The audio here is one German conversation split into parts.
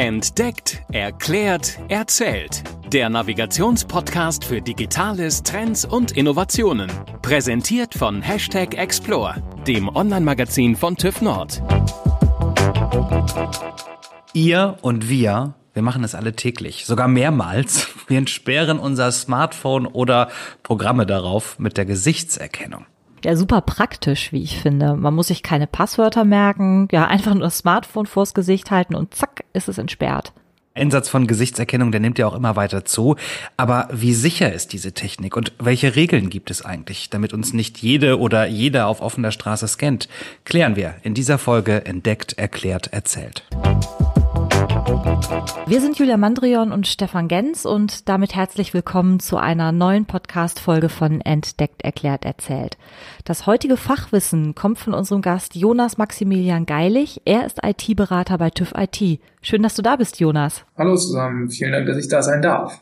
Entdeckt, erklärt, erzählt. Der Navigationspodcast für Digitales, Trends und Innovationen. Präsentiert von Hashtag Explore, dem Online-Magazin von TÜV Nord. Ihr und wir, wir machen es alle täglich, sogar mehrmals. Wir entsperren unser Smartphone oder Programme darauf mit der Gesichtserkennung. Ja, super praktisch, wie ich finde. Man muss sich keine Passwörter merken, ja, einfach nur das Smartphone vors Gesicht halten und zack, ist es entsperrt. Einsatz von Gesichtserkennung, der nimmt ja auch immer weiter zu. Aber wie sicher ist diese Technik und welche Regeln gibt es eigentlich, damit uns nicht jede oder jeder auf offener Straße scannt? Klären wir in dieser Folge Entdeckt, Erklärt, Erzählt. Wir sind Julia Mandrion und Stefan Gens und damit herzlich willkommen zu einer neuen Podcast-Folge von Entdeckt, Erklärt, Erzählt. Das heutige Fachwissen kommt von unserem Gast Jonas Maximilian Geilig. Er ist IT-Berater bei TÜV IT. Schön, dass du da bist, Jonas. Hallo zusammen. Vielen Dank, dass ich da sein darf.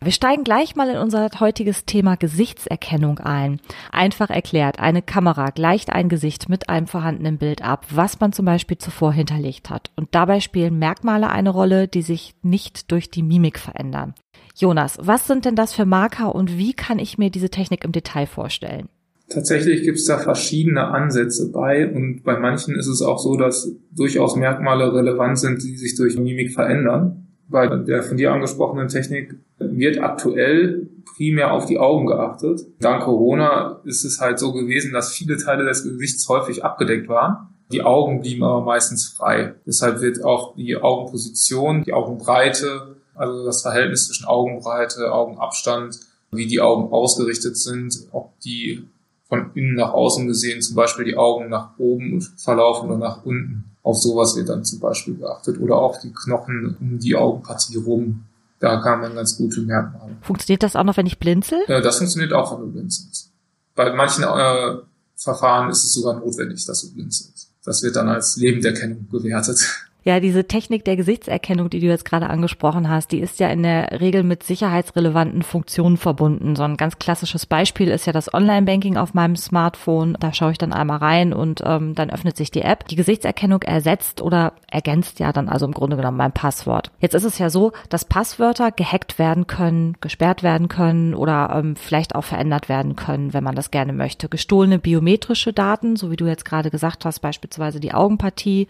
Wir steigen gleich mal in unser heutiges Thema Gesichtserkennung ein. Einfach erklärt, eine Kamera gleicht ein Gesicht mit einem vorhandenen Bild ab, was man zum Beispiel zuvor hinterlegt hat. Und dabei spielen Merkmale eine Rolle, die sich nicht durch die Mimik verändern. Jonas, was sind denn das für Marker und wie kann ich mir diese Technik im Detail vorstellen? Tatsächlich gibt es da verschiedene Ansätze bei und bei manchen ist es auch so, dass durchaus Merkmale relevant sind, die sich durch Mimik verändern bei der von dir angesprochenen Technik wird aktuell primär auf die Augen geachtet. Dank Corona ist es halt so gewesen, dass viele Teile des Gesichts häufig abgedeckt waren. Die Augen blieben aber meistens frei. Deshalb wird auch die Augenposition, die Augenbreite, also das Verhältnis zwischen Augenbreite, Augenabstand, wie die Augen ausgerichtet sind, ob die von innen nach außen gesehen zum Beispiel die Augen nach oben verlaufen oder nach unten. Auf sowas wird dann zum Beispiel geachtet. Oder auch die Knochen um die Augenpartie rum. Da kann man ganz gute Merkmale. Funktioniert das auch noch, wenn ich blinzel? Ja, das funktioniert auch, wenn du blinzelst. Bei manchen äh, Verfahren ist es sogar notwendig, dass du blinzelst. Das wird dann als Lebenderkennung gewertet. Ja, diese Technik der Gesichtserkennung, die du jetzt gerade angesprochen hast, die ist ja in der Regel mit sicherheitsrelevanten Funktionen verbunden. So ein ganz klassisches Beispiel ist ja das Online-Banking auf meinem Smartphone. Da schaue ich dann einmal rein und ähm, dann öffnet sich die App. Die Gesichtserkennung ersetzt oder ergänzt ja dann also im Grunde genommen mein Passwort. Jetzt ist es ja so, dass Passwörter gehackt werden können, gesperrt werden können oder ähm, vielleicht auch verändert werden können, wenn man das gerne möchte. Gestohlene biometrische Daten, so wie du jetzt gerade gesagt hast, beispielsweise die Augenpartie,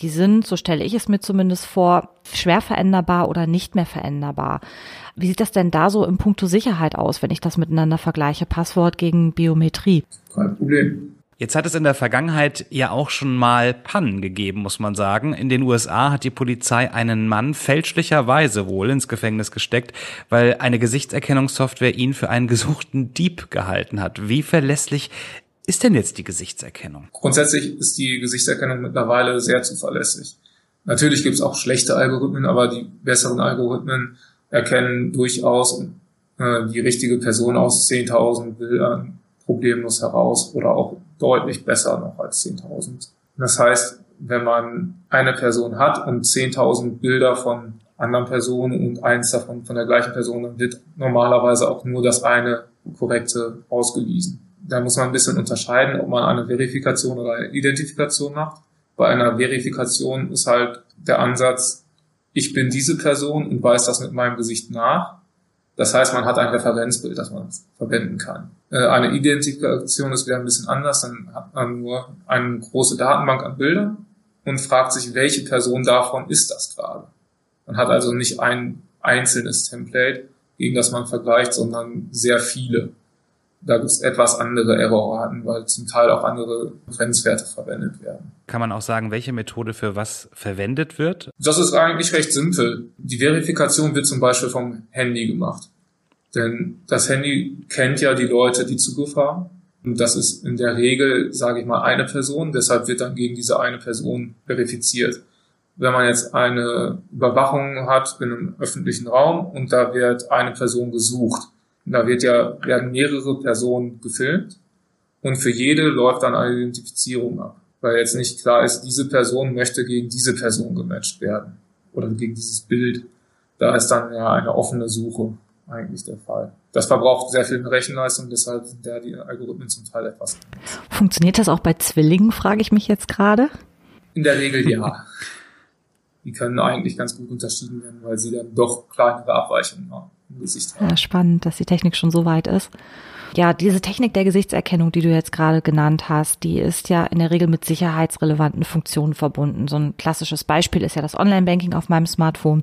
die sind, so stelle ich es mir zumindest vor, schwer veränderbar oder nicht mehr veränderbar. Wie sieht das denn da so im Punkto Sicherheit aus, wenn ich das miteinander vergleiche? Passwort gegen Biometrie? Kein Problem. Jetzt hat es in der Vergangenheit ja auch schon mal Pannen gegeben, muss man sagen. In den USA hat die Polizei einen Mann fälschlicherweise wohl ins Gefängnis gesteckt, weil eine Gesichtserkennungssoftware ihn für einen gesuchten Dieb gehalten hat. Wie verlässlich ist denn jetzt die Gesichtserkennung? Grundsätzlich ist die Gesichtserkennung mittlerweile sehr zuverlässig. Natürlich gibt es auch schlechte Algorithmen, aber die besseren Algorithmen erkennen durchaus äh, die richtige Person aus 10.000 Bildern problemlos heraus oder auch deutlich besser noch als 10.000. Das heißt, wenn man eine Person hat und 10.000 Bilder von anderen Personen und eins davon von der gleichen Person, dann wird normalerweise auch nur das eine korrekte ausgewiesen da muss man ein bisschen unterscheiden, ob man eine Verifikation oder eine Identifikation macht. Bei einer Verifikation ist halt der Ansatz, ich bin diese Person und weiß das mit meinem Gesicht nach. Das heißt, man hat ein Referenzbild, das man verwenden kann. Äh, eine Identifikation ist wieder ein bisschen anders, dann hat man nur eine große Datenbank an Bildern und fragt sich, welche Person davon ist das gerade. Man hat also nicht ein einzelnes Template, gegen das man vergleicht, sondern sehr viele da gibt es etwas andere Errorraten, weil zum Teil auch andere Grenzwerte verwendet werden. Kann man auch sagen, welche Methode für was verwendet wird? Das ist eigentlich recht simpel. Die Verifikation wird zum Beispiel vom Handy gemacht. Denn das Handy kennt ja die Leute, die Zugriff haben. Und das ist in der Regel, sage ich mal, eine Person. Deshalb wird dann gegen diese eine Person verifiziert. Wenn man jetzt eine Überwachung hat in einem öffentlichen Raum und da wird eine Person gesucht, da wird ja, werden mehrere Personen gefilmt und für jede läuft dann eine Identifizierung ab, weil jetzt nicht klar ist, diese Person möchte gegen diese Person gematcht werden oder gegen dieses Bild. Da ist dann ja eine offene Suche eigentlich der Fall. Das verbraucht sehr viel Rechenleistung, deshalb sind da die Algorithmen zum Teil etwas. Funktioniert das auch bei Zwillingen, frage ich mich jetzt gerade? In der Regel ja. die können eigentlich ganz gut unterschieden werden, weil sie dann doch kleinere Abweichungen im Gesicht. Ja, spannend, dass die Technik schon so weit ist. Ja, diese Technik der Gesichtserkennung, die du jetzt gerade genannt hast, die ist ja in der Regel mit sicherheitsrelevanten Funktionen verbunden. So ein klassisches Beispiel ist ja das Online-Banking auf meinem Smartphone.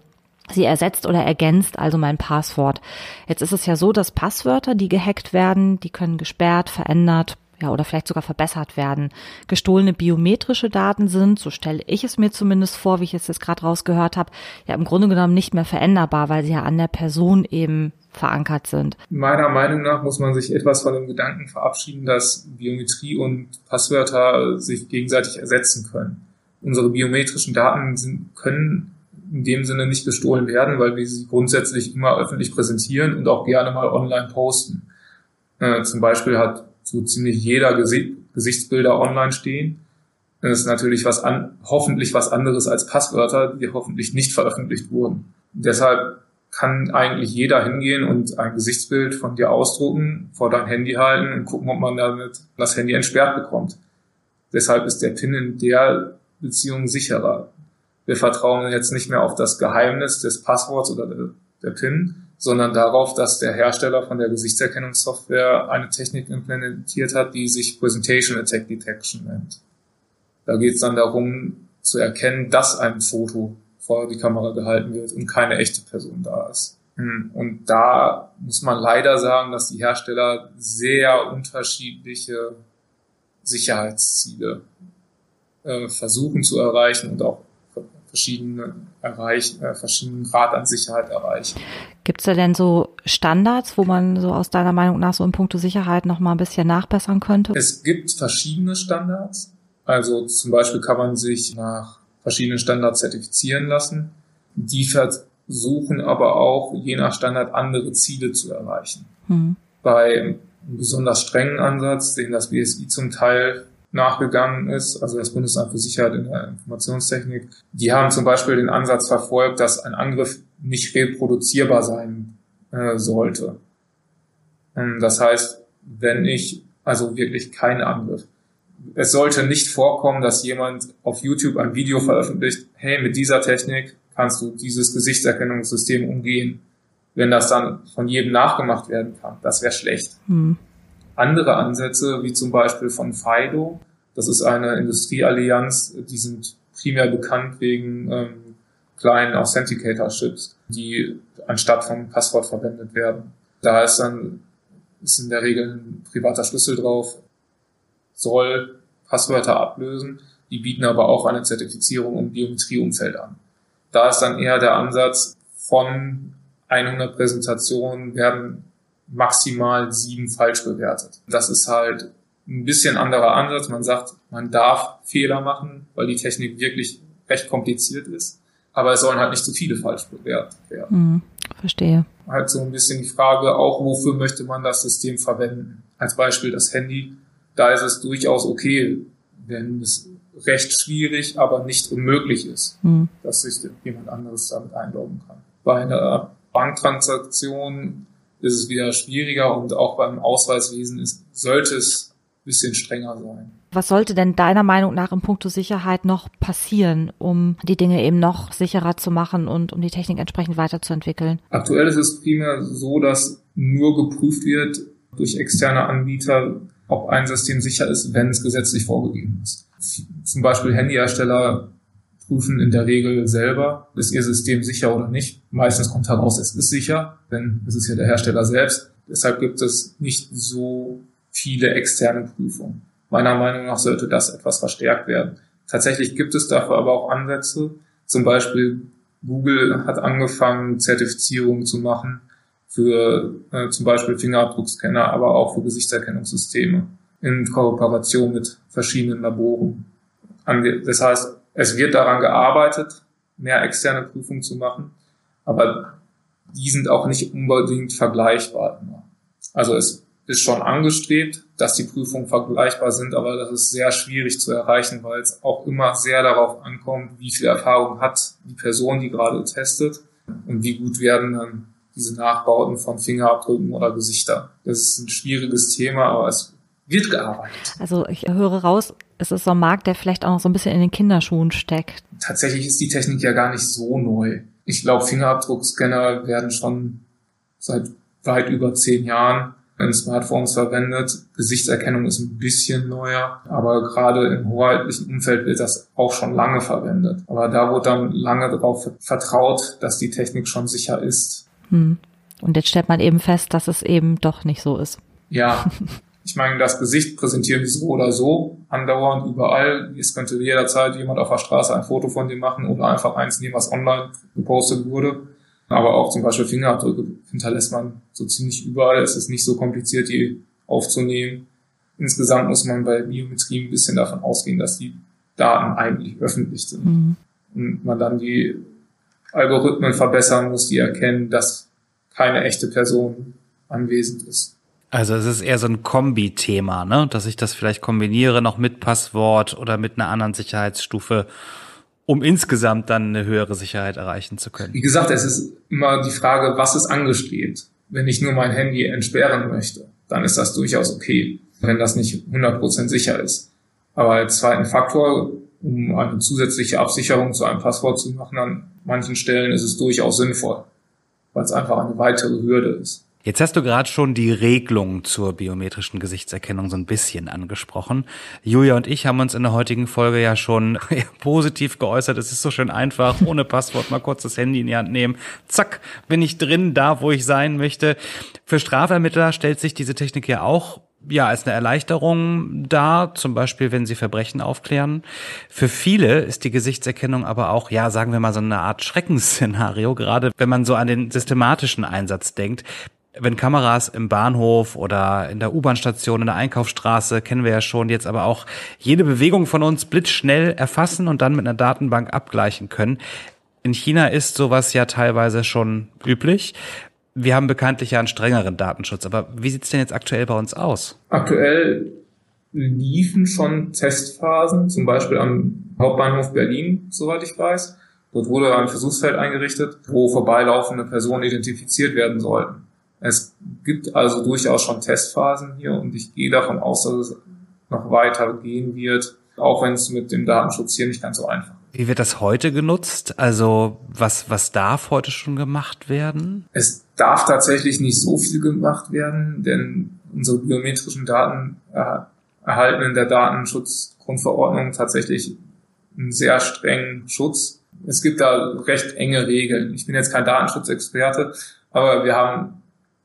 Sie ersetzt oder ergänzt also mein Passwort. Jetzt ist es ja so, dass Passwörter, die gehackt werden, die können gesperrt, verändert, ja, oder vielleicht sogar verbessert werden. Gestohlene biometrische Daten sind, so stelle ich es mir zumindest vor, wie ich es jetzt gerade rausgehört habe, ja im Grunde genommen nicht mehr veränderbar, weil sie ja an der Person eben verankert sind. Meiner Meinung nach muss man sich etwas von dem Gedanken verabschieden, dass Biometrie und Passwörter sich gegenseitig ersetzen können. Unsere biometrischen Daten sind, können in dem Sinne nicht gestohlen werden, weil wir sie grundsätzlich immer öffentlich präsentieren und auch gerne mal online posten. Äh, zum Beispiel hat so ziemlich jeder Gesicht, Gesichtsbilder online stehen. Das ist natürlich was an, hoffentlich was anderes als Passwörter, die hoffentlich nicht veröffentlicht wurden. deshalb kann eigentlich jeder hingehen und ein Gesichtsbild von dir ausdrucken, vor dein Handy halten und gucken, ob man damit das Handy entsperrt bekommt. Deshalb ist der PIN in der Beziehung sicherer. Wir vertrauen jetzt nicht mehr auf das Geheimnis des Passworts oder der, der PIN, sondern darauf, dass der Hersteller von der Gesichtserkennungssoftware eine Technik implementiert hat, die sich Presentation Attack Detection nennt. Da geht es dann darum zu erkennen, dass ein Foto vor die Kamera gehalten wird und keine echte Person da ist. Hm, und da muss man leider sagen, dass die Hersteller sehr unterschiedliche Sicherheitsziele äh, versuchen zu erreichen und auch verschiedene erreichen, äh, verschiedenen Grad an Sicherheit erreichen. Gibt es da denn so Standards, wo man so aus deiner Meinung nach so in puncto Sicherheit noch mal ein bisschen nachbessern könnte? Es gibt verschiedene Standards. Also zum Beispiel kann man sich nach verschiedenen Standards zertifizieren lassen. Die versuchen aber auch je nach Standard andere Ziele zu erreichen. Hm. Bei einem besonders strengen Ansatz, den das BSI zum Teil nachgegangen ist, also das Bundesamt für Sicherheit in der Informationstechnik. Die haben zum Beispiel den Ansatz verfolgt, dass ein Angriff nicht reproduzierbar sein äh, sollte. Ähm, das heißt, wenn ich, also wirklich kein Angriff, es sollte nicht vorkommen, dass jemand auf YouTube ein Video veröffentlicht, hey, mit dieser Technik kannst du dieses Gesichtserkennungssystem umgehen. Wenn das dann von jedem nachgemacht werden kann, das wäre schlecht. Hm andere Ansätze, wie zum Beispiel von FIDO. Das ist eine Industrieallianz, die sind primär bekannt wegen ähm, kleinen Authenticator-Chips, die anstatt vom Passwort verwendet werden. Da ist dann ist in der Regel ein privater Schlüssel drauf, soll Passwörter ablösen. Die bieten aber auch eine Zertifizierung im Biometrieumfeld an. Da ist dann eher der Ansatz von 100 Präsentationen werden maximal sieben falsch bewertet. Das ist halt ein bisschen anderer Ansatz. Man sagt, man darf Fehler machen, weil die Technik wirklich recht kompliziert ist. Aber es sollen halt nicht zu viele falsch bewertet werden. Mhm, verstehe. Halt so ein bisschen die Frage auch, wofür möchte man das System verwenden? Als Beispiel das Handy. Da ist es durchaus okay, wenn es recht schwierig, aber nicht unmöglich ist, mhm. dass sich jemand anderes damit einloggen kann. Bei einer Banktransaktion ist es wieder schwieriger und auch beim Ausweiswesen ist, sollte es ein bisschen strenger sein. Was sollte denn deiner Meinung nach im Punkto Sicherheit noch passieren, um die Dinge eben noch sicherer zu machen und um die Technik entsprechend weiterzuentwickeln? Aktuell ist es primär so, dass nur geprüft wird durch externe Anbieter, ob ein System sicher ist, wenn es gesetzlich vorgegeben ist. Zum Beispiel Handyhersteller prüfen in der Regel selber, ist ihr System sicher oder nicht. Meistens kommt heraus, es ist sicher, denn es ist ja der Hersteller selbst. Deshalb gibt es nicht so viele externe Prüfungen. Meiner Meinung nach sollte das etwas verstärkt werden. Tatsächlich gibt es dafür aber auch Ansätze. Zum Beispiel Google hat angefangen, Zertifizierungen zu machen für äh, zum Beispiel Fingerabdruckscanner, aber auch für Gesichtserkennungssysteme in Kooperation mit verschiedenen Laboren. Das heißt, es wird daran gearbeitet, mehr externe Prüfungen zu machen, aber die sind auch nicht unbedingt vergleichbar. Also es ist schon angestrebt, dass die Prüfungen vergleichbar sind, aber das ist sehr schwierig zu erreichen, weil es auch immer sehr darauf ankommt, wie viel Erfahrung hat die Person, die gerade testet und wie gut werden dann diese Nachbauten von Fingerabdrücken oder Gesichter. Das ist ein schwieriges Thema, aber es wird gearbeitet. Also ich höre raus, es ist so ein Markt, der vielleicht auch noch so ein bisschen in den Kinderschuhen steckt. Tatsächlich ist die Technik ja gar nicht so neu. Ich glaube, Fingerabdruckscanner werden schon seit weit über zehn Jahren in Smartphones verwendet. Gesichtserkennung ist ein bisschen neuer, aber gerade im hoheitlichen Umfeld wird das auch schon lange verwendet. Aber da wurde dann lange darauf vertraut, dass die Technik schon sicher ist. Hm. Und jetzt stellt man eben fest, dass es eben doch nicht so ist. Ja. Ich meine, das Gesicht präsentieren wir so oder so, andauernd, überall. Es könnte jederzeit jemand auf der Straße ein Foto von dir machen oder einfach eins nehmen, was online gepostet wurde. Aber auch zum Beispiel Fingerabdrücke hinterlässt man so ziemlich überall. Es ist nicht so kompliziert, die aufzunehmen. Insgesamt muss man bei Biometrie ein bisschen davon ausgehen, dass die Daten eigentlich öffentlich sind. Mhm. Und man dann die Algorithmen verbessern muss, die erkennen, dass keine echte Person anwesend ist. Also es ist eher so ein Kombi-Thema, ne? dass ich das vielleicht kombiniere noch mit Passwort oder mit einer anderen Sicherheitsstufe um insgesamt dann eine höhere Sicherheit erreichen zu können. Wie gesagt, es ist immer die Frage, was ist angestrebt? Wenn ich nur mein Handy entsperren möchte, dann ist das durchaus okay, wenn das nicht 100% sicher ist. Aber als zweiten Faktor, um eine zusätzliche Absicherung zu einem Passwort zu machen, an manchen Stellen ist es durchaus sinnvoll, weil es einfach eine weitere Hürde ist. Jetzt hast du gerade schon die Regelung zur biometrischen Gesichtserkennung so ein bisschen angesprochen. Julia und ich haben uns in der heutigen Folge ja schon positiv geäußert. Es ist so schön einfach, ohne Passwort mal kurz das Handy in die Hand nehmen. Zack, bin ich drin, da wo ich sein möchte. Für Strafermittler stellt sich diese Technik ja auch ja, als eine Erleichterung dar, zum Beispiel, wenn sie Verbrechen aufklären. Für viele ist die Gesichtserkennung aber auch, ja, sagen wir mal, so eine Art Schreckensszenario, gerade wenn man so an den systematischen Einsatz denkt wenn Kameras im Bahnhof oder in der U-Bahn-Station, in der Einkaufsstraße, kennen wir ja schon, jetzt aber auch jede Bewegung von uns blitzschnell erfassen und dann mit einer Datenbank abgleichen können. In China ist sowas ja teilweise schon üblich. Wir haben bekanntlich ja einen strengeren Datenschutz, aber wie sieht's denn jetzt aktuell bei uns aus? Aktuell liefen schon Testphasen, zum Beispiel am Hauptbahnhof Berlin, soweit ich weiß. Dort wurde ein Versuchsfeld eingerichtet, wo vorbeilaufende Personen identifiziert werden sollten. Es gibt also durchaus schon Testphasen hier und ich gehe davon aus, dass es noch weiter gehen wird, auch wenn es mit dem Datenschutz hier nicht ganz so einfach ist. Wie wird das heute genutzt? Also was, was darf heute schon gemacht werden? Es darf tatsächlich nicht so viel gemacht werden, denn unsere biometrischen Daten erhalten in der Datenschutzgrundverordnung tatsächlich einen sehr strengen Schutz. Es gibt da recht enge Regeln. Ich bin jetzt kein Datenschutzexperte, aber wir haben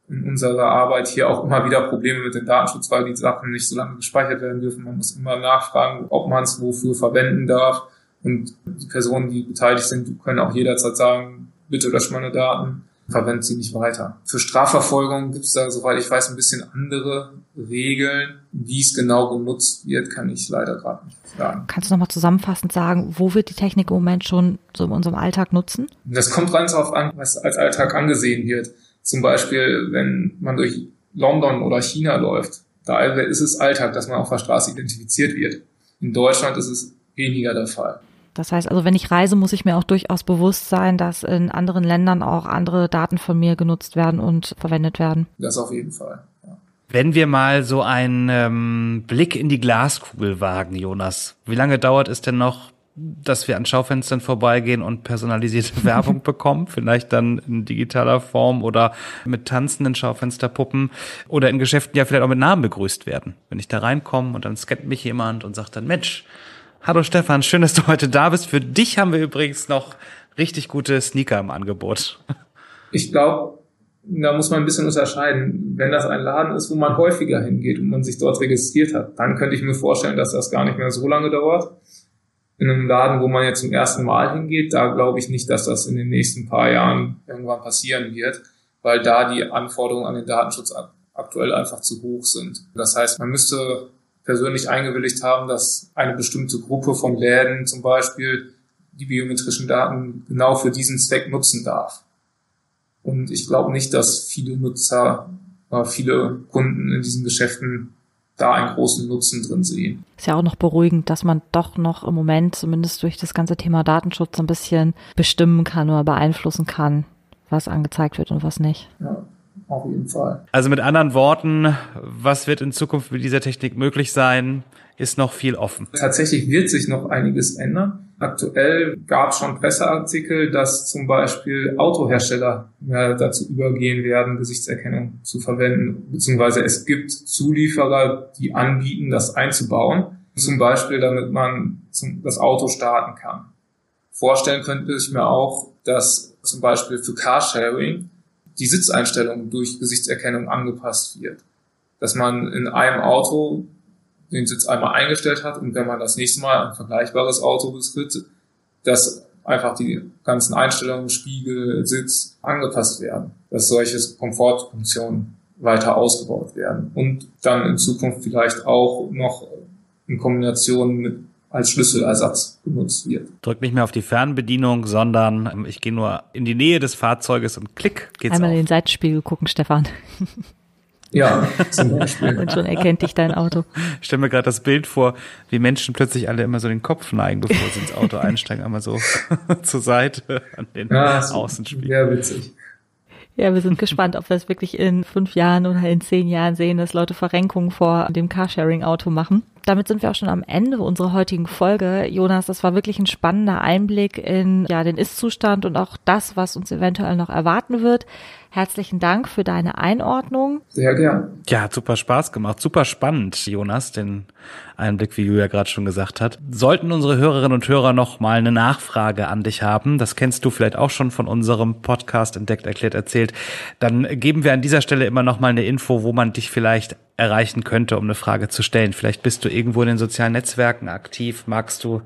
in unserer Arbeit hier auch immer wieder Probleme mit dem Datenschutz, weil die Sachen nicht so lange gespeichert werden dürfen. Man muss immer nachfragen, ob man es wofür verwenden darf. Und die Personen, die beteiligt sind, können auch jederzeit sagen, bitte lösch meine Daten, verwendet sie nicht weiter. Für Strafverfolgung gibt es da, soweit ich weiß, ein bisschen andere Regeln. Wie es genau genutzt wird, kann ich leider gerade nicht sagen. Kannst du nochmal zusammenfassend sagen, wo wird die Technik im Moment schon so in unserem Alltag nutzen? Das kommt ganz darauf an, was als Alltag angesehen wird. Zum Beispiel, wenn man durch London oder China läuft, da ist es Alltag, dass man auf der Straße identifiziert wird. In Deutschland ist es weniger der Fall. Das heißt also, wenn ich reise, muss ich mir auch durchaus bewusst sein, dass in anderen Ländern auch andere Daten von mir genutzt werden und verwendet werden. Das auf jeden Fall. Ja. Wenn wir mal so einen ähm, Blick in die Glaskugel wagen, Jonas, wie lange dauert es denn noch, dass wir an Schaufenstern vorbeigehen und personalisierte Werbung bekommen, vielleicht dann in digitaler Form oder mit tanzenden Schaufensterpuppen oder in Geschäften ja vielleicht auch mit Namen begrüßt werden. Wenn ich da reinkomme und dann scannt mich jemand und sagt dann, Mensch, hallo Stefan, schön, dass du heute da bist. Für dich haben wir übrigens noch richtig gute Sneaker im Angebot. Ich glaube, da muss man ein bisschen unterscheiden. Wenn das ein Laden ist, wo man häufiger hingeht und man sich dort registriert hat, dann könnte ich mir vorstellen, dass das gar nicht mehr so lange dauert in einem Laden, wo man jetzt zum ersten Mal hingeht, da glaube ich nicht, dass das in den nächsten paar Jahren irgendwann passieren wird, weil da die Anforderungen an den Datenschutz aktuell einfach zu hoch sind. Das heißt, man müsste persönlich eingewilligt haben, dass eine bestimmte Gruppe von Läden zum Beispiel die biometrischen Daten genau für diesen Zweck nutzen darf. Und ich glaube nicht, dass viele Nutzer, viele Kunden in diesen Geschäften da einen großen Nutzen drin sehen. Ist ja auch noch beruhigend, dass man doch noch im Moment zumindest durch das ganze Thema Datenschutz ein bisschen bestimmen kann oder beeinflussen kann, was angezeigt wird und was nicht. Ja. Auf jeden Fall. Also mit anderen Worten, was wird in Zukunft mit dieser Technik möglich sein, ist noch viel offen. Tatsächlich wird sich noch einiges ändern. Aktuell gab es schon Presseartikel, dass zum Beispiel Autohersteller dazu übergehen werden, Gesichtserkennung zu verwenden, beziehungsweise es gibt Zulieferer, die anbieten, das einzubauen, zum Beispiel damit man das Auto starten kann. Vorstellen könnte ich mir auch, dass zum Beispiel für Carsharing die Sitzeinstellung durch Gesichtserkennung angepasst wird. Dass man in einem Auto den Sitz einmal eingestellt hat und wenn man das nächste Mal ein vergleichbares Auto betritt, dass einfach die ganzen Einstellungen, Spiegel, Sitz angepasst werden, dass solche Komfortfunktionen weiter ausgebaut werden und dann in Zukunft vielleicht auch noch in Kombination mit als Schlüsselersatz benutzt wird. Drück nicht mehr auf die Fernbedienung, sondern ähm, ich gehe nur in die Nähe des Fahrzeuges und klick geht's Einmal auf. in den Seitenspiegel gucken, Stefan. Ja, zum Beispiel. Und schon erkennt dich dein Auto. Ich stelle mir gerade das Bild vor, wie Menschen plötzlich alle immer so den Kopf neigen, bevor sie ins Auto einsteigen, einmal so zur Seite an den Ja, Außenspiegel. sehr witzig. Ja, wir sind gespannt, ob wir es wirklich in fünf Jahren oder in zehn Jahren sehen, dass Leute Verrenkungen vor dem Carsharing-Auto machen. Damit sind wir auch schon am Ende unserer heutigen Folge. Jonas, das war wirklich ein spannender Einblick in ja, den Ist-Zustand und auch das, was uns eventuell noch erwarten wird. Herzlichen Dank für deine Einordnung. Sehr gern. Ja, hat super Spaß gemacht. Super spannend, Jonas, den Einblick, wie Julia gerade schon gesagt hat. Sollten unsere Hörerinnen und Hörer noch mal eine Nachfrage an dich haben, das kennst du vielleicht auch schon von unserem Podcast Entdeckt, Erklärt, Erzählt, dann geben wir an dieser Stelle immer noch mal eine Info, wo man dich vielleicht erreichen könnte, um eine Frage zu stellen. Vielleicht bist du irgendwo in den sozialen Netzwerken aktiv. Magst du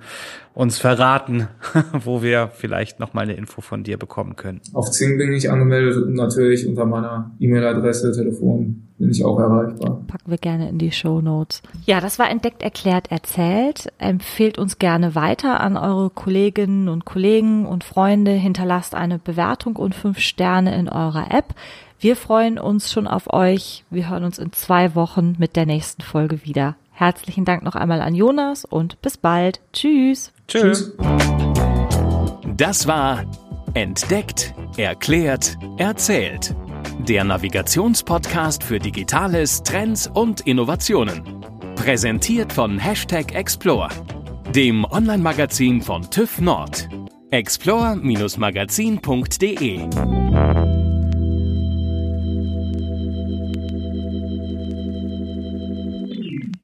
uns verraten, wo wir vielleicht noch mal eine Info von dir bekommen können? Auf Zing bin ich angemeldet und natürlich unter meiner E-Mail-Adresse, Telefon bin ich auch erreichbar. Packen wir gerne in die Show Notes. Ja, das war entdeckt, erklärt, erzählt. Empfehlt uns gerne weiter an eure Kolleginnen und Kollegen und Freunde. Hinterlasst eine Bewertung und fünf Sterne in eurer App. Wir freuen uns schon auf euch. Wir hören uns in zwei Wochen mit der nächsten Folge wieder. Herzlichen Dank noch einmal an Jonas und bis bald. Tschüss. Tschüss. Das war Entdeckt, Erklärt, Erzählt. Der Navigationspodcast für Digitales, Trends und Innovationen. Präsentiert von Hashtag Explore, dem Online-Magazin von TÜV Nord. explore-magazin.de